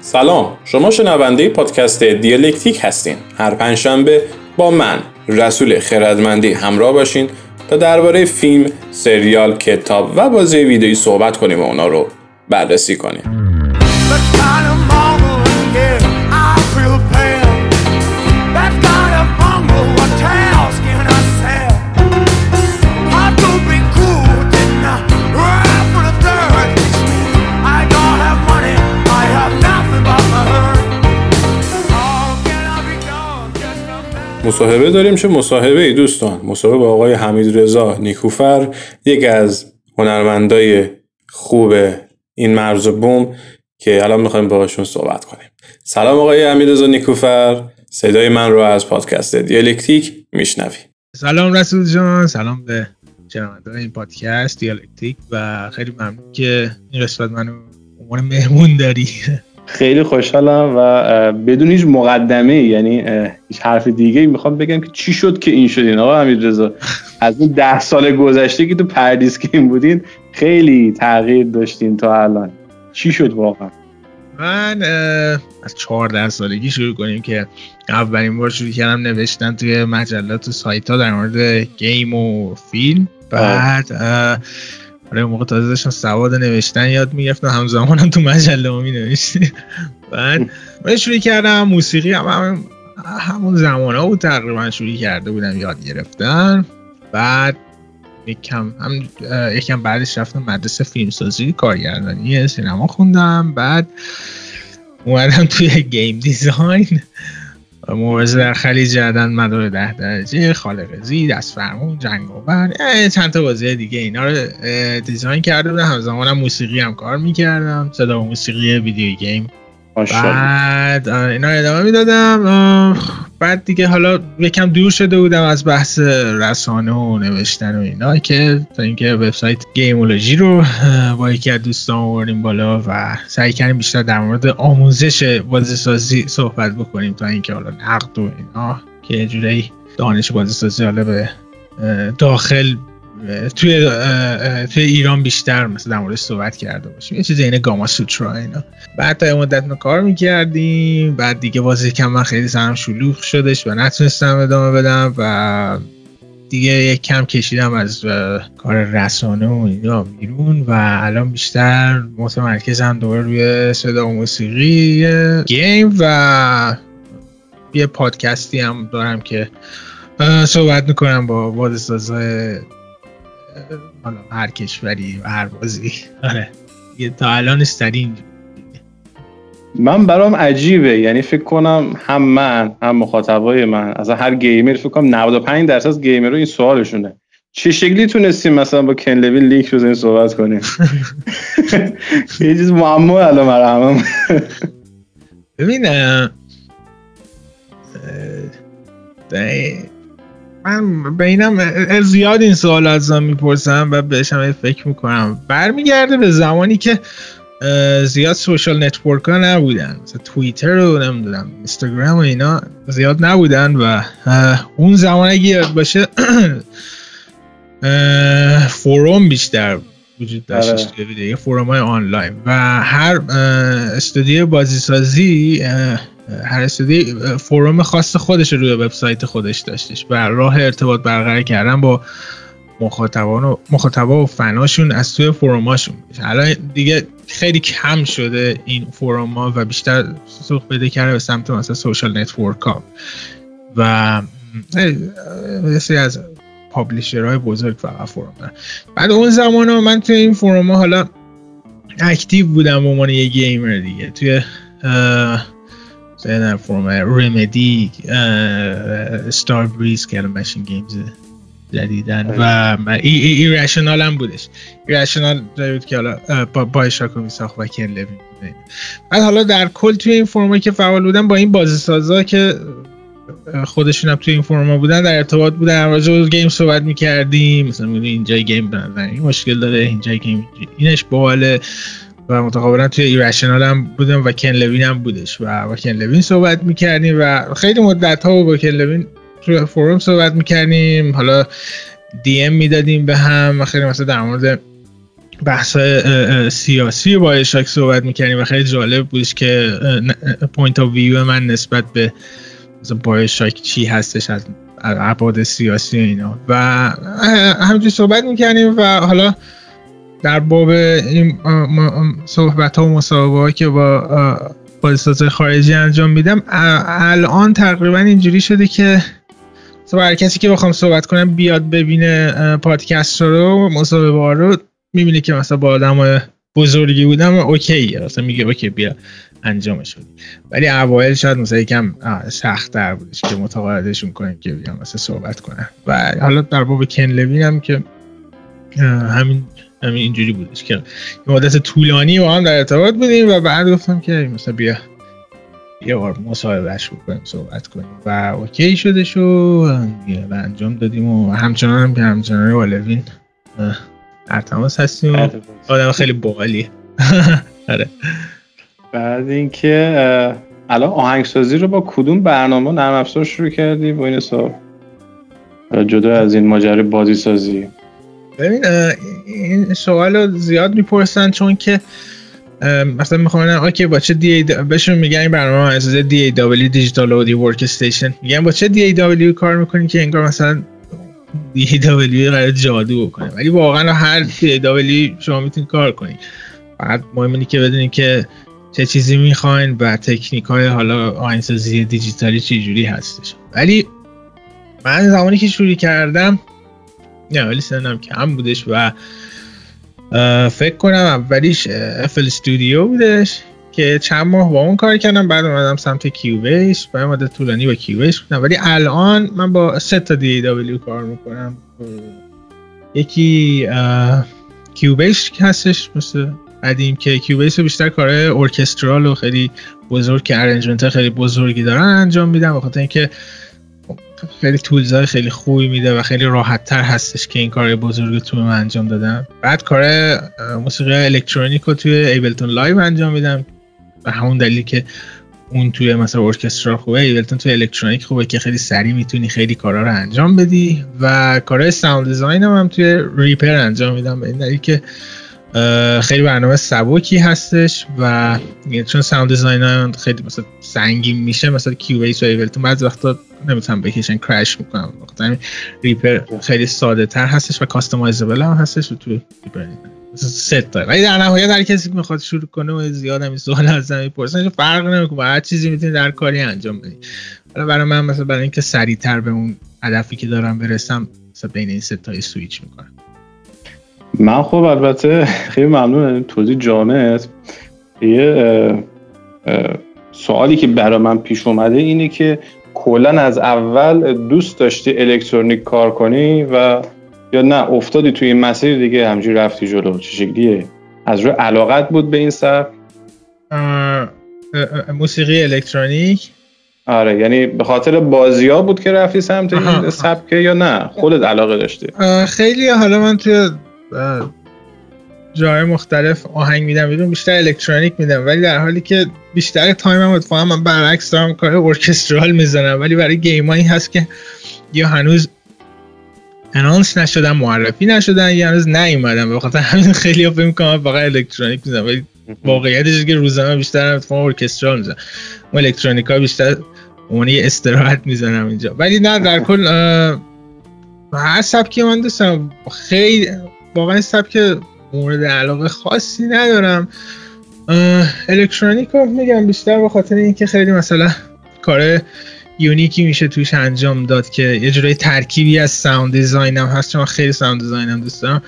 سلام شما شنونده پادکست دیالکتیک هستین. هر پنجشنبه با من رسول خردمندی همراه باشین تا درباره فیلم، سریال، کتاب و بازی ویدیویی صحبت کنیم و اونا رو بررسی کنیم. مصاحبه داریم چه مصاحبه ای دوستان؟ مصاحبه با آقای حمید رضا نیکوفر یک از هنرمندای خوب این مرز بوم که الان می‌خوایم باهاشون صحبت کنیم. سلام آقای حمید رضا نیکوفر صدای من رو از پادکست دیالکتیک میشنوی. سلام رسول جان سلام به شنوندگان این پادکست دیالکتیک و خیلی ممنون که این قسمت منو عنوان مهمون داری. خیلی خوشحالم و بدون هیچ مقدمه یعنی هیچ حرف دیگه می‌خوام بگم که چی شد که این شدین آقا امیر رضا از این ده سال گذشته که تو پردیس گیم بودین خیلی تغییر داشتین تا الان. چی شد واقعا؟ من از 14 سالگی شروع کنیم که اولین بار شروع کردم نوشتن توی مجلات و سایت ها در مورد گیم و فیلم. بعد آره موقع تازه داشتم سواد نوشتن یاد می‌گرفتم همزمان هم تو مجله می نوشتیم بعد من شروع کردم موسیقی هم, هم همون زمان ها بود تقریبا شروع کرده بودم یاد گرفتن. بعد یکم هم یکم بعدش رفتم مدرسه فیلمسازی کارگردانی سینما خوندم. بعد اومدم توی گیم دیزاین مبارزه در خلیج جردن مدار ده درجه خالقزی دست فرمون جنگاور چند تا بازی دیگه اینا رو دیزاین کرده بودم همزمان هم موسیقی هم کار می‌کردم صدا و موسیقی ویدیو گیم. بعد اینا ادامه می‌دادم. بعد دیگه حالا یکم دور شده بودم از بحث رسانه و نوشتن و اینا که تا اینکه وبسایت گیمولوژی رو با یکی از دوستان آوردیم بالا و سعی کردیم بیشتر در مورد آموزش بازیسازی صحبت بکنیم تا اینکه حالا نقد و اینا که یه جورایی دانش بازیسازی حالا به داخل توی توی ایران بیشتر مثلا در مورد صحبت کرده باشیم. یه چیز اینه گاما سوترا اینا. بعد تا مدت ما کار می‌کردیم. بعد دیگه بازی کم من خیلی سرم شلوغ شدش و نتونستم ادامه بدم و دیگه یک کم کشیدم از کار رسانه و اینا بیرون و الان بیشتر متمرکزم دوباره روی صدا و موسیقی گیم و یه پادکستی هم دارم که صحبت می‌کنم با بازیسازای حالا هر کشوری و هر بازی. آره. تا الان استرین من برام عجیبه. یعنی فکر کنم هم من هم مخاطبای من از هر گیمر فکر کنم 95 درصد از رو این سوالشونه. چه شکلی تونستیم مثلا با کن لوین لیک رو این صحبت کنیم؟ یه چیز معما الان برام ببین من بینم زیاد این سوال از می‌پرسم و بهشم فکر می‌کنم. برمیگرده به زمانی که زیاد سوشال نتورک ها نبودن. مثلا توییتر رو نمی‌دونم اینستاگرام و اینا زیاد نبودن و اون زمان اگه یاد باشه فوروم بیشتر وجود داشت یه forum های آنلاین. و هر استودیو بازیسازی هر استودیو forum خاص خودش روی وبسایت خودش داشتش و راه ارتباط برقرار کردن با مخاطبان و مخاطبا و فناشون از توی forum اشون الان دیگه خیلی کم شده این forum ها و بیشتر سوق پیدا کرده به سمت مثلا social network ها و یه از های بزرگ فقط فروم بعد اون زمان ها من توی این فروم ها حالا اکتیو بودم به عنوان یه گیمر دیگه. توی در فرم رمدی ستار بریز که ماشین گیمز جدیدن و ای, ای, رشنال هم بودش. ای رشنال بود که حالا با, با اشراکو ساخت و کن لوین بوده بعد حالا در کل توی این فرمایی که فعال بودن با این بازی سازا که خودشون هم توی این forum ا بودن در ارتباط بودن راجع game صحبت می‌کردیم. مثلا اینجا game بنظر این مشکل داره اینجا game اینش باحاله و متقابلا توی Irrational هم بودم و کن لوین هم بودش و با کن لوین صحبت می‌کردیم و خیلی مدت ها با کن لوین توی forum صحبت می‌کردیم. حالا DM می‌دادیم به هم و خیلی مثلا در مورد بحث سیاسی BioShock صحبت می‌کنیم و خیلی جالب بودش که point of view من نسبت به BioShock چی هستش از ابعاد سیاسی اینا. و همینجور صحبت می‌کنیم و حالا در باب این صحبت ها و مصاحبه که با بازیساز خارجی انجام میدم الان تقریبا اینجوری شده که هر کسی که بخوام صحبت کنم بیاد ببینه پادکست رو مصاحبه رو می‌بینه که مثلا با آدم بزرگی بودم okay مثلا میگه okay بیا انجامش بدی ولی اوایل شاید مثلا یکم سخت در بودش که متقاعدشون کنیم که بیان مثلا صحبت کنن. و حالا در باب کن لوین هم که همین همین اینجوری بودش که مدت طولانی با هم در ارتباط بودیم و بعد گفتم که مثلا بیا یه بار مصاحبهش بکنیم صحبت کنیم. و okay شدش و و انجام دادیم و همچنان هم که همچنان لوین در تماس هستیم آدم خیلی باحالیه. آره. بعد اینکه الان آهنگسازی رو با کدوم برنامه نرم افزار شروع کردی؟ با این حساب جدا از این ماجرای بازی سازی ببین این سوال رو زیاد می‌پرسن چون که مثلا می‌خوان okay با چه DAW بهشون میگن برنامه از DAW digital audio workstation میگن با چه DAW کار می‌کنین که انگار مثلا DAW قرار جادو بکنه. ولی واقعا هر DAW شما می‌تونید کار کنید بعد مهم که بدونید که چه چیزی می‌خواین و تکنیک های حالا آهنگسازی دیجیتالی چه جوری هستش. ولی من زمانی که شروع کردم نه ولی سنم کم بودش و فکر کنم اولیش FL Studio بودش که چند ماه با اون کار کردم بعد اومدم سمت Cubase و مدت طولانی با Cubase بودم. ولی الان من با سه تا DAW کار می‌کنم. یکی Cubase هستش مثل قدیم که Cubase بیشتر کارهای orchestral و خیلی بزرگ که arrangement خیلی بزرگی دارن انجام میدم بخاطر اینکه خیلی tools ای خیلی خوبی میده و خیلی راحت تر هستش که این کار بزرگ توش من انجام دادم. بعد کار موسیقی الکترونیک رو توی Ableton Live انجام میدم. به همون دلیلی که اون توی مثلا ارکسترا خوبه Ableton توی الکترونیک خوبه که خیلی سریع می‌تونی خیلی کارا رو انجام بدی. و کارهای sound design هم, هم توی Reaper انجام میدم. به این دلیل که خیلی برنامه سبکی هستش و چون sound design خیلی مثلا سنگین میشه مثلا Cubase و Ableton بعض وقتا نمی‌تونم بکشن crash می‌کنم وقتی Reaper خیلی ساده تر هستش و customizable هم هستش و toolset داره. ولی در نهایت هر کسی که می‌خواد شروع کنه و زیاد هم سوال ازم می‌پرسن فرق نمی‌کنه. هر چیزی می‌تونی در کاری انجام بدی. حالا برای من مثلا برای اینکه سریعتر به اون هدفی که دارم برسم مثلا بین این ستای سویچ می‌کنم. من خب البته خیلی ممنون. توضیح جامعت یه سوالی که برای من پیش اومده اینه که کلا از اول دوست داشتی الکترونیک کار کنی و یا نه افتادی توی این مسیر دیگه همجوری رفتی جلو. چه شکلیه؟ از روی علاقت بود به این سبک موسیقی الکترونیک؟ آره یعنی به خاطر بازی ها بود که رفتی سمت این سبکه یا نه؟ خودت علاقه داشتی؟ خیلی حالا من توی جای مختلف آهنگ میدم بیرون بیشتر الکترونیک میدم. ولی در حالی که بیشتر time هم اتفاقا من برعکس دارم کار orchestral می‌زنم. ولی برای game این هست که یا هنوز announce نشدن معرفی نشدن یا هنوز نیومدن به خاطر همین خیلی ها فکر می‌کنم فقط الکترونیک می‌زنم. ولی واقعیتش که روزانه بیشتر اتفاقا orchestral می‌زنم. اون الکترونیک ها بیشتر اون یه استراحت می‌زنم اینجا. ولی نه در کل هر سبکی من دوستم خیلی واقعا سبک مورد علاقه خاصی ندارم. الکترونیک رو میگم بیشتر به خاطر اینکه خیلی مثلا کار unique ی میشه توش انجام داد که یه جورای ترکیبی از sound هم هست. چون خیلی sound هم دوست دارم.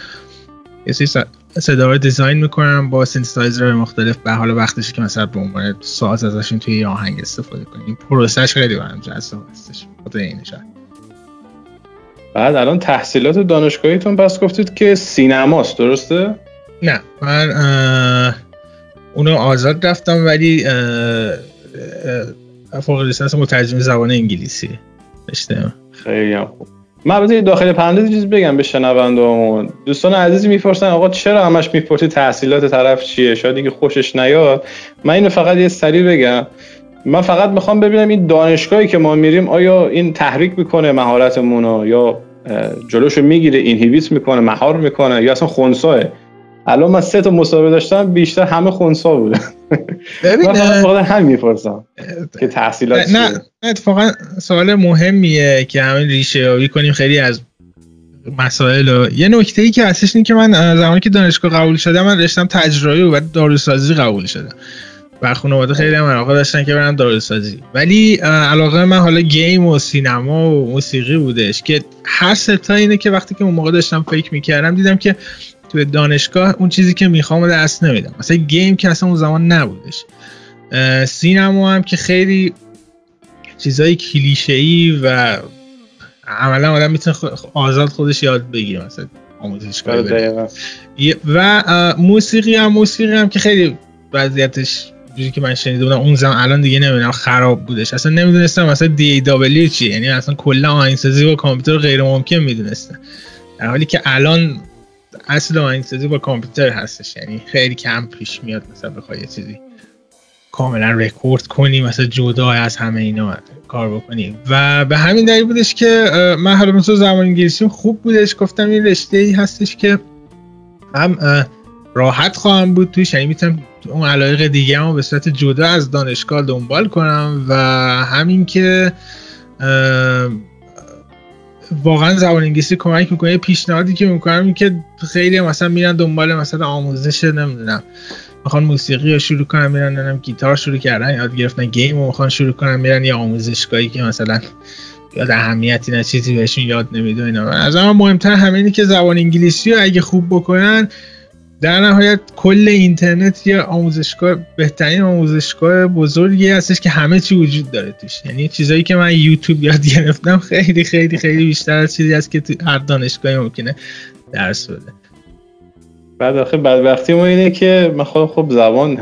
یه سری صدا رو design می‌کنم با سینتسایزر مختلف. به حال وقتشه که مثلا به عنوان ساز ازشون توی یه آهنگ استفاده کنیم. این پروسش خیلی برام جذاب هستش. خاطر این بعد الان تحصیلات دانشگاهیتون پس گفتید که سینماست درسته؟ نه من اونو آزاد رفتم ولی فوق لیسانس مترجم زبان انگلیسی. داشتم خیلی هم خوب. من یه داخل پرانتز چیز بگم به شنوندهامون دوستان عزیزی می‌پرسن آقا چرا همش می‌پرسی تحصیلات طرف چیه؟ شاید دیگه خوشش نیاد. من اینو فقط یه سری بگم. من فقط می‌خوام ببینم این دانشگاهی که ما میریم آیا این تحریک می‌کنه مهارتمون یا جلوشو می‌گیره اینهیبیت می‌کنه مهار می‌کنه یا اصلا خونساه الان من سه تا مسابقه داشتم بیشتر همه خونسا بوده ببین من هم می‌پرسم که تحصیلات نه نه اتفاقا سوال مهمیه که همین ریشه یابی کنیم خیلی از مسائل و یه نکته ای که هستش این که من زمانی که دانشگاه قبول شدم من رشتم تجربی و بعد داروسازی قبول شدم. و خانواده خیلی هم علاقه داشتن که برم داروسازی. ولی علاقه من حالا گیم و سینما و موسیقی بودش که هر ستا اینه که وقتی که اون موقع داشتم فکر می‌کردم دیدم که توی دانشگاه اون چیزی که می‌خوام دست نمیدم. مثلا گیم که اصلا اون زمان نبودش. سینما هم که خیلی چیزای کلیشه ای و عملا آدم می‌تونه آزاد خودش یاد بگیره مثلا آموزشگاه و موسیقی هم موسیقی هم که خیلی وضعیتش چیزی که من شنیده بودم اون زمان الان دیگه نمی‌دونم خراب بودش. اصلا نمی‌دونستم مثلا دی دبلیو چیه یعنی اصلا کلا آهنگسازی با کامپیوتر غیر ممکن می‌دونستم. در حالی که الان اصل آهنگسازی با کامپیوتر هستش یعنی خیلی کم پیش میاد مثلا بخوای یه چیزی کاملا رکورد کنی مثلا جدا از همه اینا کار بکنی. و به همین دلیل بودش که من حالا مثلا زبان انگلیسی خوب بودش. گفتم این رشته ای هستش که هم راحت خواهم بود توش یعنی می‌تونم اون علایق دیگه به صورت جدا از دانشگاه دنبال کنم و همین که واقعا زبان انگلیسی کمک می‌کنه. پیشنهادی که می‌کنم این که خیلی مثلا میرن دنبال مثلا آموزش نمی‌دونم می‌خوان موسیقی رو شروع کنن میرن نمی‌دونم گیتار شروع کردن یاد گرفتن گیم رو می‌خوان شروع کنن میرن یه آموزشگاهی که مثلا یاد اهمیتی نه چیزی بهشون یاد نمیده اینا. از اما مهمتر همه اینه که زبان انگلیسی رو اگه خوب بکنن در نهایت کل اینترنت یه آموزشگاه بهترین آموزشگاه بزرگی هستش که همه چی وجود داره توش. یعنی چیزایی که من یوتیوب یاد گرفتم خیلی خیلی خیلی بیشتر از چیزی هست که تو هر دانشگاهی ممکنه درس بده. بعد آخه بدبختی ما اینه که من خودم خب زبان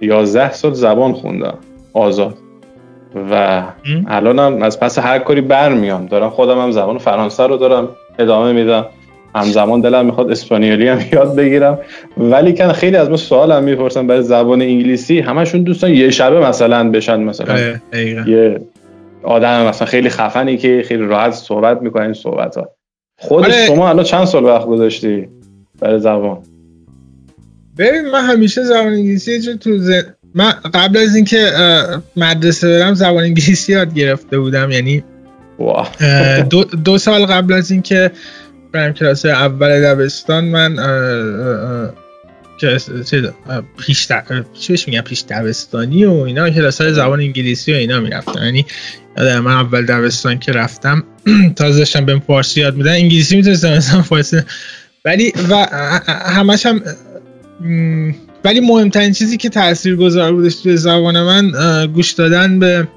11 سال زبان خوندم آزاد. و الانم از پس هر کاری برمیام. دارم خودم هم زبان فرانسه رو دارم ادامه میدم. همزمان دلم می‌خواد اسپانیولی هم یاد بگیرم. ولی کن خیلی از ما سوال هم می‌پرسن برای زبان انگلیسی همشون دوستان یه شبه مثلا بشن مثلا. یه آدم مثلا خیلی خفنی که خیلی راحت صحبت می‌کنه این صحبت ها خود آره. شما الان چند سال وقت گذاشتی برای زبان؟ ببین من همیشه زبان انگلیسی تو من قبل از اینکه مدرسه برم زبان انگلیسی یاد گرفته بودم. یعنی دو, دو سال قبل از اینکه برم کلاس اول دبستان من پیش چی میگم پیش دبستانی و اینا. کلاس های زبان انگلیسی و اینا می‌رفتم. یعنی من اول دبستان که رفتم تازه داشتم به فارسی یاد میدن انگلیسی می‌تونستم مثلا فارسی ولی و همش هم ولی مهمترین چیزی که تأثیر گذار بودش توی زبان من گوش دادن به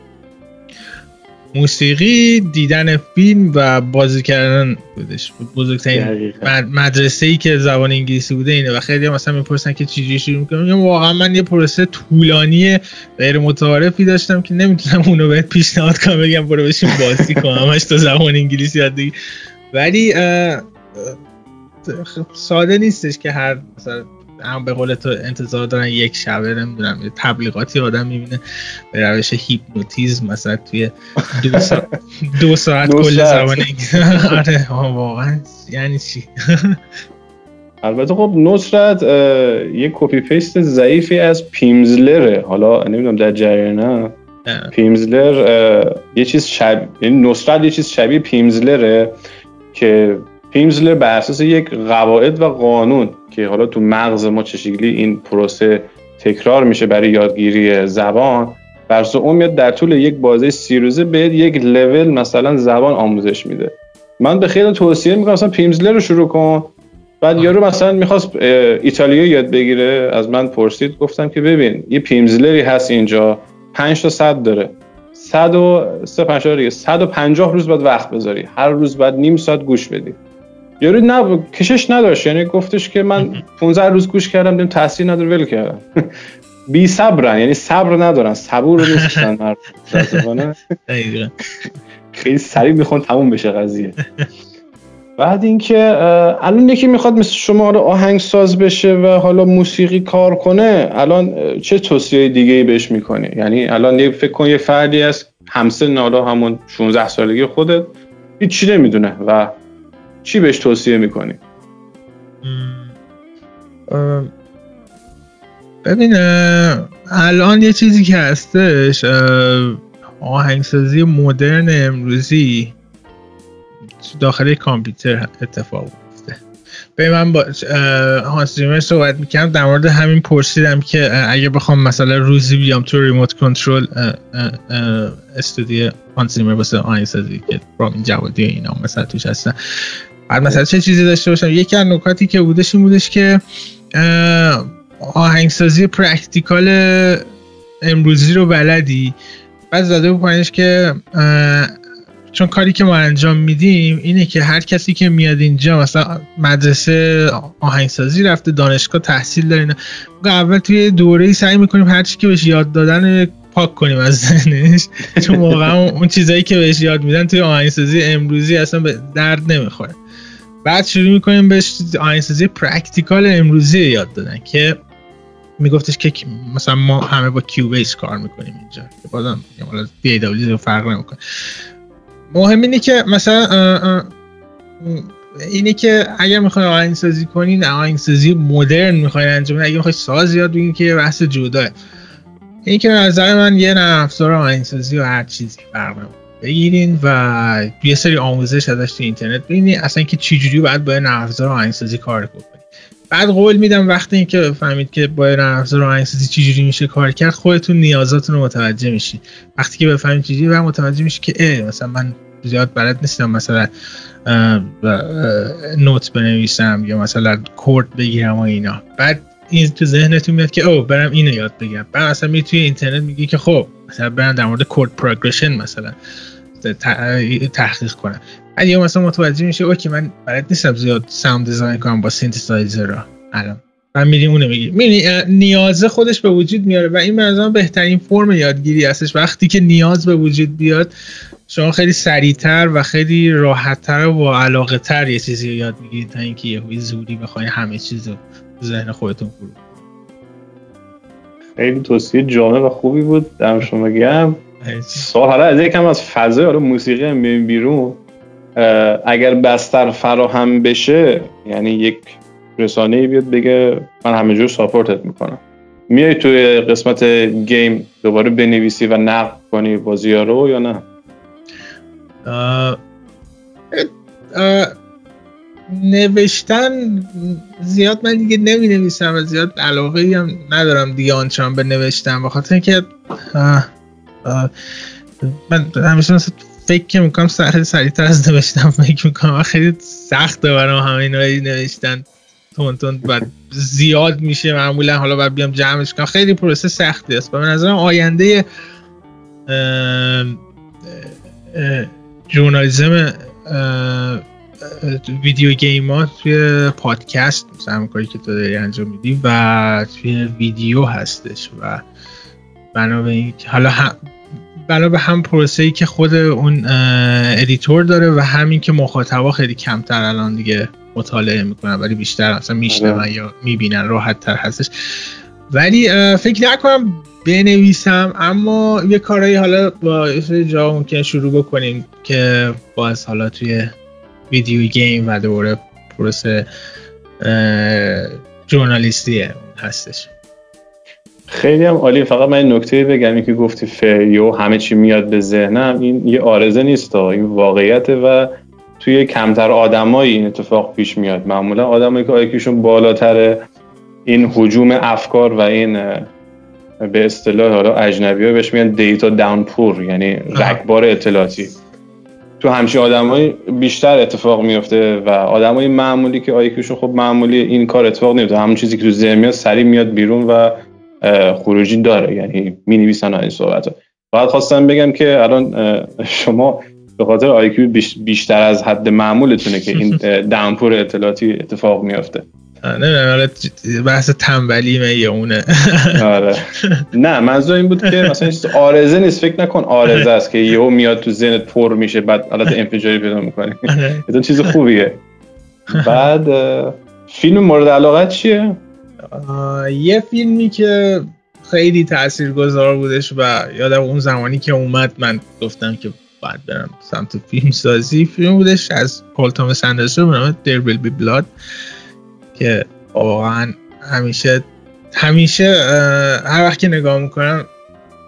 موسیقی دیدن فیلم و بازی کردن بودش. بزرگترین مدرسه ای که زبان انگلیسی بوده اینه. و خیلی مثلا می‌پرسن که چیزی شروع می‌کنم میگم واقعا من یه پروسه طولانی غیر متعارفی داشتم که نمی‌تونم اونو بهت پیشنهاد کنم بگم برو بشین بازی کن. همش تو زبان انگلیسی یاد ولی ساده نیستش که هر مثلا هم به قول تو انتظار دارن یک شبه نمی‌دونم تبلیغاتی آدم می‌بینه به روش هیپنوتیزم مثلا توی دو, سا... دو ساعت کل زبان آره واقعا. یعنی چی؟ البته خب نصرت یه copy paste ضعیفی از Pimsleur ه. حالا نمی‌دونم در جریانه Pimsleur یه چیز شب یعنی نصرت یه چیز شبیه Pimsleur ه که Pimsleur بر اساس یک قواعد و قانون که حالا تو مغز ما چه شکلی این پروسه تکرار میشه برای یادگیری زبان بر اون میاد در طول یک بازه سی روزه به یک لول مثلا زبان آموزش میده. من به خیلی توصیه می‌کنم مثلا Pimsleur رو شروع کن. بعد یارو مثلا می‌خواست ایتالیایی یاد بگیره. از من پرسید گفتم که ببین یه پیمزلری هست اینجا. 5 تا صد داره. 100 و 150 روز بعد وقت بذاری. هر روز بعد نیم ساعت گوش بدی. یارو نه کشش نداشت. یعنی گفتش که من 15 روز گوش کردم دیدم تاثیر نداره ول کردم. بی صبرن یعنی صبر ندارن. صبور نیستن خیلی سریع می‌خوان تموم بشه قضیه. بعد اینکه الان یکی می‌خواد مثل شما حالا آهنگ ساز بشه و حالا موسیقی کار کنه الان چه توصیه دیگه ای بهش می‌کنه یعنی الان یه فکر کن یه فردی است همسن نالا همون 16 سالگی خودت هیچ نمی‌دونه و چی بهش توصیه می‌کنی؟ ببین الان یه چیزی که هستش آهنگسازی مدرن امروزی داخل کامپیوتر اتفاق افتاده به من با هانس صحبت می‌کنم در مورد همین پرسیدم که اگه بخوام مثلا روزی بیام تو Remote Control استودیو هانس واسه آهنگسازی که رامین جوادی اینا مثلا توش هستن مثلا چه چیزی داشته باشم؟ یکی از نکاتی که بودش این بودش که آهنگسازی practical امروزی رو بلدی. بعد زده بود که چون کاری که ما انجام میدیم اینه که هر کسی که میاد اینجا مثلا مدرسه آهنگسازی رفته دانشگاه تحصیل داره اول توی دوره سعی می‌کنیم هر چی که بهش یاد دادن پاک کنیم از ذهنش. چون واقعا اون چیزایی که بهش یاد میدن توی آهنگسازی امروزی اصلا به درد نمی‌خوره. بعد شروع می‌کنیم بهش آهنگسازی practical امروزی یاد دادن که میگفتش که مثلا ما همه با کیوبیس کار می‌کنیم اینجا. که بازم حالا بی فرق نمی‌کنه. مهم اینه که مثلا اینه که اگر می‌خواین آهنگسازی کنین آهنگسازی مدرن می‌خواین انجام اگه می‌خواین ساز یاد بگیرین که بحث جداه این که نظر من یه نرم افزار آهنگسازی و هر چیزی فرق بگیرین و یه سری آموزش ازش تو اینترنت ببینید اصلا که چجوری باید با نرم افزار آهنگسازی کار کنید بعد قول میدم وقتی اینکه بفهمید که با نرم افزار آهنگسازی چجوری میشه کار کرد خودتون نیازاتون رو متوجه میشین. وقتی که بفهمید چجوری و متوجه میشه که اه مثلا من زیاد بلد نیستم مثلا نوت بنویسم یا مثلا کورد بگیرم و اینا. بعد این تو ذهنتون میاد که او برم اینو یاد بگیرم. بعد مثلا می توی اینترنت میگی که خب مثلا برم در مورد کورد پروگرشن مثلا تحقیق کنم. بعد یا مثلا متوجه میشه okay من بلد نیستم زیاد sound design کنم با سینتزایزر الان. من میریم اونو می‌گیریم می‌بینی نیازه خودش به وجود میاره و این به بهترین فرم یادگیری هستش. وقتی که نیاز به وجود بیاد شما خیلی سریعتر و خیلی راحتتر و علاقه تر یه چیزی رو یاد می‌گیرید تا اینکه یه زودی بخواین همه چیز رو ذهن خودتون فرو. خیلی توصیه جامع و خوبی بود. در شما گم سوال حالا از یکم از فضای حالا موسیقی هم بیرون. اگر بستر فراهم بشه یعنی یک رسانه بیاد بگه من همه جور ساپورتت می‌کنم. میای توی قسمت گیم دوباره بنویسی و نقد کنی بازی رو یا نه؟ نوشتن زیاد من دیگه نمی نویسم و زیاد علاقه هم ندارم دیگه آنچنان به نوشتن بخاطر اینکه من همیشه فکر می‌کنم خیلی سریعتر از نوشتن فکر می‌کنم خیلی سخته برام همه اینا نوشتن تون تون و زیاد میشه معمولا حالا باید بیام جمعش کنم. خیلی پروسه سختی است. و به نظرم آینده جورنالیزم ویدیو گیم ها توی پادکست مثلا کاری که تو داری انجام میدی و توی ویدیو هستش و بنا به این حالا هم بنا به هم پروسه ای که خود اون editor داره و همین که مخاطبا خیلی کمتر الان دیگه مطالعه می‌کنن ولی بیشتر مثلا میشنون آره. یا می‌بینن راحت تر هستش ولی فکر نکنم بنویسم اما یه کارهایی حالا با جا ممکن شروع بکنیم که باز حالا توی video game و دوره پروسه جورنالیستی هستش. خیلی هم عالی فقط من نکته بگم که گفتی فریو همه چی میاد به ذهنم این یه آرزه نیست این واقعیت و توی کمتر آدمایی این اتفاق پیش میاد. معمولا آدمایی که آیکیشون بالاتره این حجوم افکار و این به اصطلاح حالا اجنبی ها بهش میگن دیتا داونپور یعنی رگبار اطلاعاتی. تو همچین آدمایی بیشتر اتفاق میفته و آدمای معمولی که آیکیوشون خب معمولی این کار اتفاق نمیفته همون چیزی که تو ذهن میاد سریع میاد بیرون و خروجی داره. یعنی می نویسن این صحبت فقط خواستم بگم که الان شما به خاطر آیکیو بیشتر از حد معمولتونه که این دمپور اطلاعاتی اتفاق میافته. نه بحث تنبلی یه اونه. آره. نه منظور این بود که مثلا چیز آرزه نیست فکر نکن آرزه است که یهو میاد تو ذهنت پر میشه بعد حالت انفجاری پیدا می‌کنی. این چیز خوبیه. بعد فیلم مورد علاقت چیه؟ یه فیلمی که خیلی تاثیرگذار بودش و یادم اون زمانی که اومد من گفتم که باید برم سمت فیلم سازی فیلم بودش از پول تامس اندرسون به نام بی بلاد که واقعا همیشه همیشه هر وقت که نگاه می‌کنم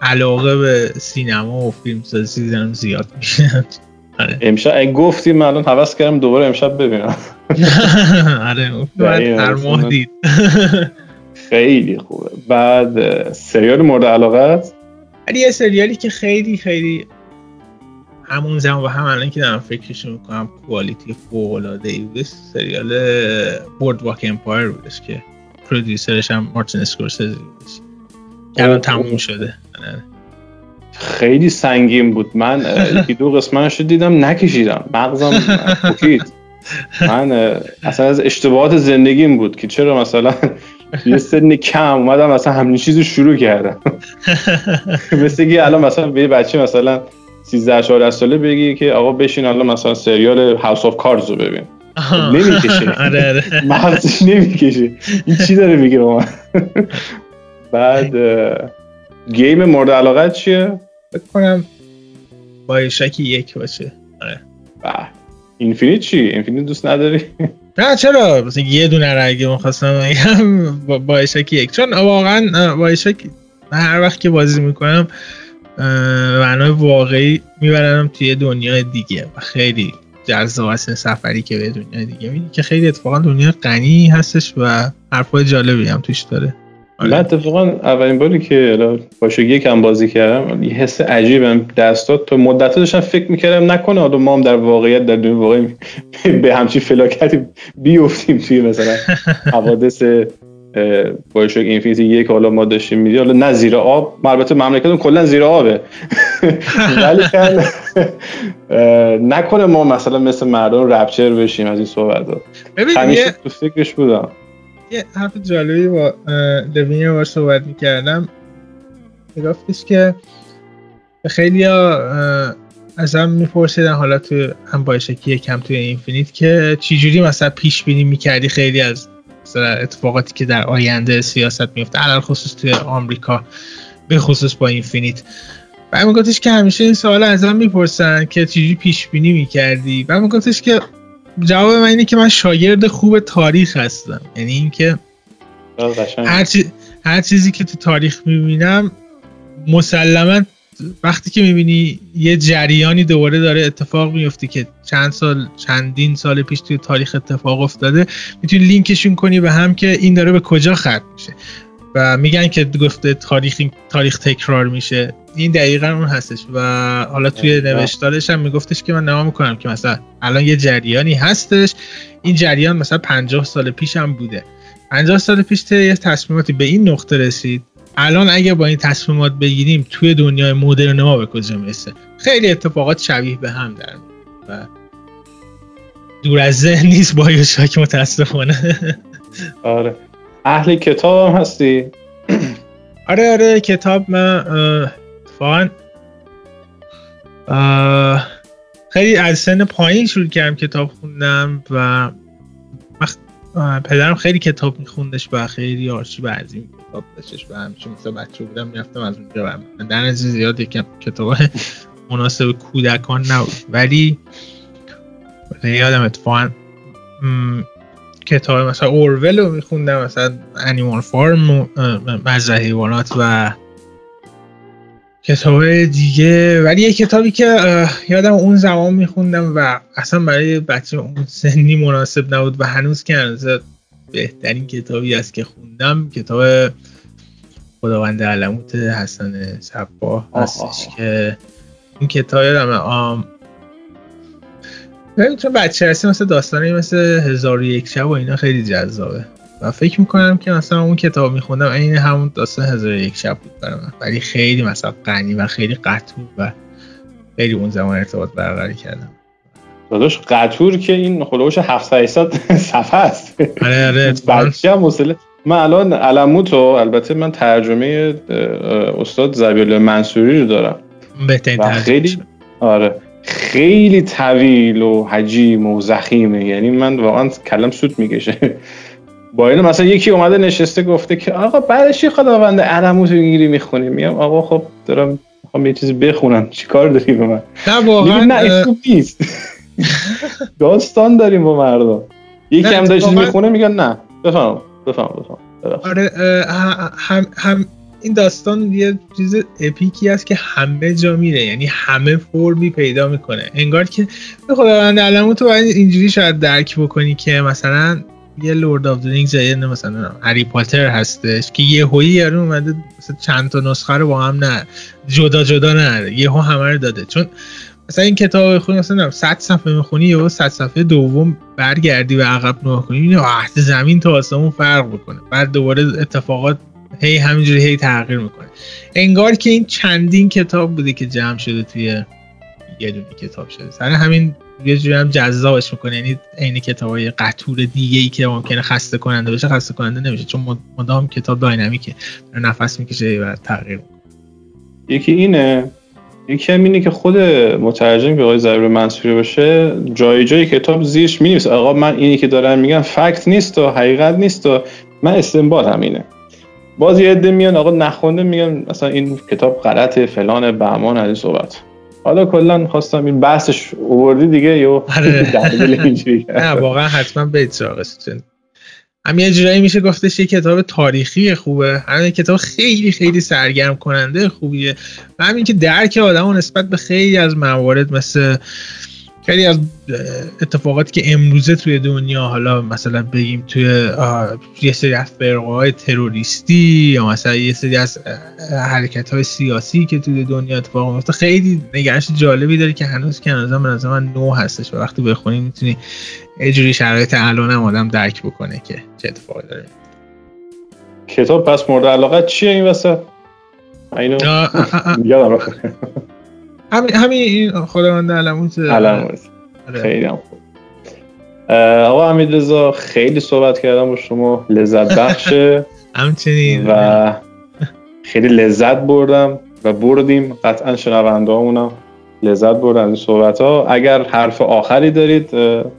علاقه به سینما و فیلم سازی دارم زیاد میشه. آره. امشب گفتی من الان هوس کردم دوباره امشب ببینم. آره هر ماه دید. خیلی خوبه. بعد سریال مورد علاقت ولی یه سریالی که خیلی خیلی همون زمان و هم الان که دارم فکرش می‌کنم quality فوق العاده ای سریال Boardwalk Empire بودش که producer ش هم مارتین اسکورسیزی بودش. که الان تموم شده. آره. خیلی سنگین بود. من یکی دو قسمتش دیدم نکشیدم. مغزم پوکید من اصلا از اشتباهات زندگیم بود که چرا مثلا یه سن کم اومدم مثلا همین چیزو شروع کردم. مثل که الان مثلا به بچه مثلا 13 14 ساله بگی که آقا بشین الان مثلا سریال هاوس آف کارز رو ببین. نمی‌کشه آره آره. مغزش نمی‌کشه این چی داره میگه من؟ بعد گیم مورد علاقت چیه؟ فکر کنم بایشکی یک باشه. آره. اینفینیت چی؟ اینفینیت دوست نداری؟ نه چرا؟ مثلا یه دونه را اگه می‌خواستم بگم بایشکی یک. چون واقعا بایشک هر وقت که بازی می‌کنم معنای واقعی میبرنم توی دنیای دیگه و خیلی جذاب است سفری که به دنیای دیگه میدی که خیلی اتفاقا دنیا غنی هستش و حرفای جالبی هم توش داره آره. من اتفاقا اولین باری که باشه یکم بازی کردم یه حس عجیبم دستات تو مدت داشتم فکر می‌کردم نکنه حالا ما هم در واقعیت در دنیا واقعی به همچین فلاکتی بیفتیم توی مثلا حوادث بایشوک اینفینیتی یک حالا ما داشتیم میدی حالا نه زیر آب البته مملکتون کلا زیر آبه. ولی نکنه ما مثلا مثل مردم رپچر بشیم از این صحبت ها. همیشه تو فکرش بودم. یه حرف جالبی با لوین باش صحبت می‌کردم. میگفتش که خیلی ها ازم میپرسیدن حالا تو هم بایشکی کم توی اینفینیت که چجوری مثلا پیش بینی می‌کردی خیلی از اتفاقاتی که در آینده سیاست میفته علال خصوص توی آمریکا به خصوص با اینفینیت. و میگفتش که همیشه این سوال ازم می‌پرسن که چجوری پیش بینی می‌کردی؟ و میگفتش که جواب من اینه که من شاگرد خوب تاریخ هستم. یعنی اینکه هر, هر چیزی که تو تاریخ می‌بینم مسلما وقتی که می‌بینی یه جریانی دوباره داره اتفاق میفته که چند سال چندین سال پیش توی تاریخ اتفاق افتاده می‌تونی لینکشون کنی به هم که این داره به کجا ختم میشه. و میگن که گفته تاریخ تاریخ تکرار میشه. این دقیقا اون هستش. و حالا توی نوشتارش هم میگفتش که من نما می‌کنم که مثلا الان یه جریانی هستش. این جریان مثلا 50 سال پیش هم بوده. 50 سال پیش یه تصمیماتی به این نقطه رسید. الان اگه با این تصمیمات بگیریم توی دنیای مدرن ما به کجا می‌رسه؟ خیلی اتفاقات شبیه به هم در و دور از ذهن نیست با شاک متاسفانه. آره. اهل کتاب هم هستی؟ آره آره کتاب من اتفاقا خیلی از سن پایین شروع کردم کتاب خوندم و پدرم خیلی کتاب میخوندش و خیلی آرشیو عظیم کتاب داشتش و همیشه مثل بچه بودم می‌رفتم از اونجا و در نزد زیاد یکم کتاب مناسب کودکان نبود. ولی یادم اتفاقا کتاب مثلا اورول رو میخوندم مثلا انیمال فارم مزرعه حیوانات و کتاب دیگه ولی یه کتابی که یادم اون زمان میخوندم و اصلا برای بچه اون سنی مناسب نبود و هنوز که هنوز بهترین کتابی است که خوندم کتاب خداوند علموت حسن صبا هستش که این کتاب یادم آم چون بچه هستی مثل داستانی مثل هزار و یک شب و اینا خیلی جذابه. و فکر می‌کنم که مثلا اون کتاب میخوندم این همون داستان هزار یک شب بود برای من. ولی خیلی مثلا غنی و خیلی قطور و خیلی اون زمان ارتباط برقرار کردم. داداش قطور که این خلوش 700 صفحه است. آره آره بچه هم من الان علموتو البته من ترجمه استاد زبیل منصوری رو دارم. بهترین خیلی آره. خیلی طویل و حجیم و زخیمه. یعنی من واقعا کلم سود می‌کشه. با اینو مثلا یکی اومده نشسته گفته که آقا بعدش یه خداوند علموت می‌گیری می‌خونی؟ میگم آقا خب دارم می‌خوام یه چیزی بخونم. چیکار داری به من؟ نه واقعا نه نیست. داستان داریم با مردم. یکی هم داره چیزی می‌خونه میگن نه. بفهم بفهم بفهم. آره هم, هم این داستان یه چیز اپیکی است که همه جا میره. یعنی همه فرمی پیدا می‌کنه. انگار که به خداوند علمو تو باید اینجوری شاید درک بکنی که مثلا یه لورد آف رینگز یا مثلا هری پاتر هستش که یه هویی یارو اومده مثلا چند تا نسخه رو با هم نه جدا جدا نه یه همه رو داده. چون مثلا این کتاب بخونی مثلا 100 صفحه می‌خونی یا 100 صفحه دوم برگردی و عقب نگاه کنی می‌بینی زمین تا آسمون فرق بکنه بعد دوباره اتفاقات هی همینجوری هی تغییر می‌کنه. انگار که این چندین کتاب بوده که جمع شده توی یه دونه کتاب شده. سر همین یه جوری هم جذابش می‌کنه. یعنی عین کتابای قطور دیگه ای که ممکنه خسته کننده بشه خسته کننده نمیشه چون مدام کتاب داینامیکه. نفس می‌کشه و تغییر یکی اینه یکی هم اینه که خود مترجم که آقای ضرور منصوری باشه جای جای کتاب زیرش می‌نویسه. آقا من اینی که دارم میگم فکت نیست و حقیقت نیست و من استنباط همینه باز یه عده میان آقا نخونده میگن مثلا این کتاب غلطه فلان بهمان از این صحبت. حالا کلا خواستم این بحثش اووردی دیگه یو آره. نه واقعا حتما بیت سراغش. هم یه جورایی میشه گفتش یه کتاب تاریخی خوبه. همین کتاب خیلی خیلی سرگرم کننده خوبیه. و همین که درک آدم نسبت به خیلی از موارد مثل خیلی از اتفاقاتی که امروزه توی دنیا حالا مثلا بگیم توی یه سری از فرقه های تروریستی یا مثلا یه سری از حرکت های سیاسی که توی دنیا اتفاق میفته خیلی نگرش جالبی داره که هنوز که هنوز من من نو هستش و وقتی بخونی می‌تونی یه جوری شرایط الان هم آدم درک بکنه که چه اتفاقی داره. کتاب پس مورد علاقه چیه این وسط؟ اینو همین همین خداوند علموت علموت آره. خیلی هم خوب. آقا حمید رضا خیلی صحبت کردم با شما. لذت بخشه همچنین. و خیلی لذت بردم و بردیم. قطعا شنونده همونم لذت بردن این صحبت ها اگر حرف آخری دارید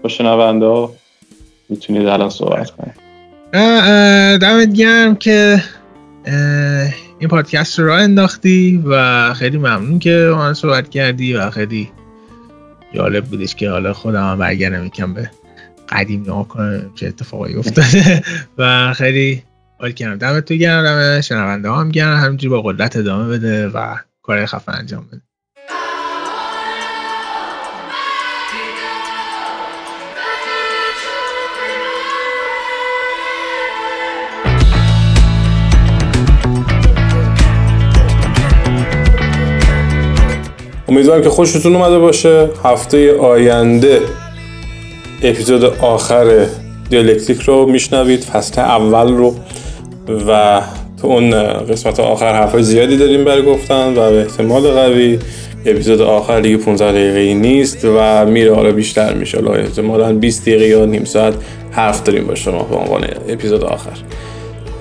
با شنونده ها می‌تونید الان صحبت کنید. دمت گرم که این پادکست رو راه انداختی و خیلی ممنون که من صحبت کردی و خیلی جالب بودش که حالا خودم هم برگردم یکم به قدیم نگاه کنم چه اتفاقی افتاده. و خیلی حال کردم. دمت تو گرم دم شنونده هم گرم. همینجوری با قدرت ادامه بده و کار خفن انجام بده. امیدوارم که خوشتون اومده باشه. هفته آینده اپیزود آخر دیالکتیک رو میشنوید فصل اول رو. و تو اون قسمت آخر حرفای زیادی داریم برای گفتن و به احتمال قوی اپیزود آخر دیگه 15 دقیقه نیست و میره حالا بیشتر میشه. حالا احتمالا 20 دقیقه یا نیم ساعت حرف داریم با شما به عنوان اپیزود آخر.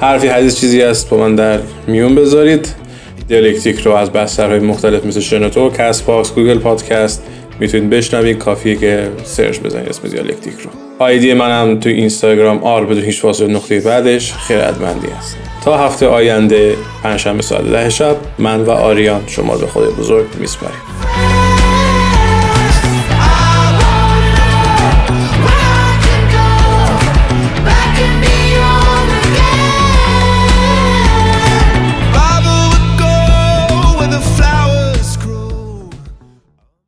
حرفی حدیث چیزی هست با من در میون بذارید. دیالکتیک رو از بسترهای مختلف مثل شنوتو، CastBox، Google Podcast می‌تونید بشنوید. کافیه که search بزنید اسم دیالکتیک رو. ID منم تو اینستاگرام آر بدون هیچ فاصله نقطه بعدش خیرتمندی است تا هفته آینده پنجشنبه ساعت ده شب من و آریان شما به خود بزرگ میسپاریم.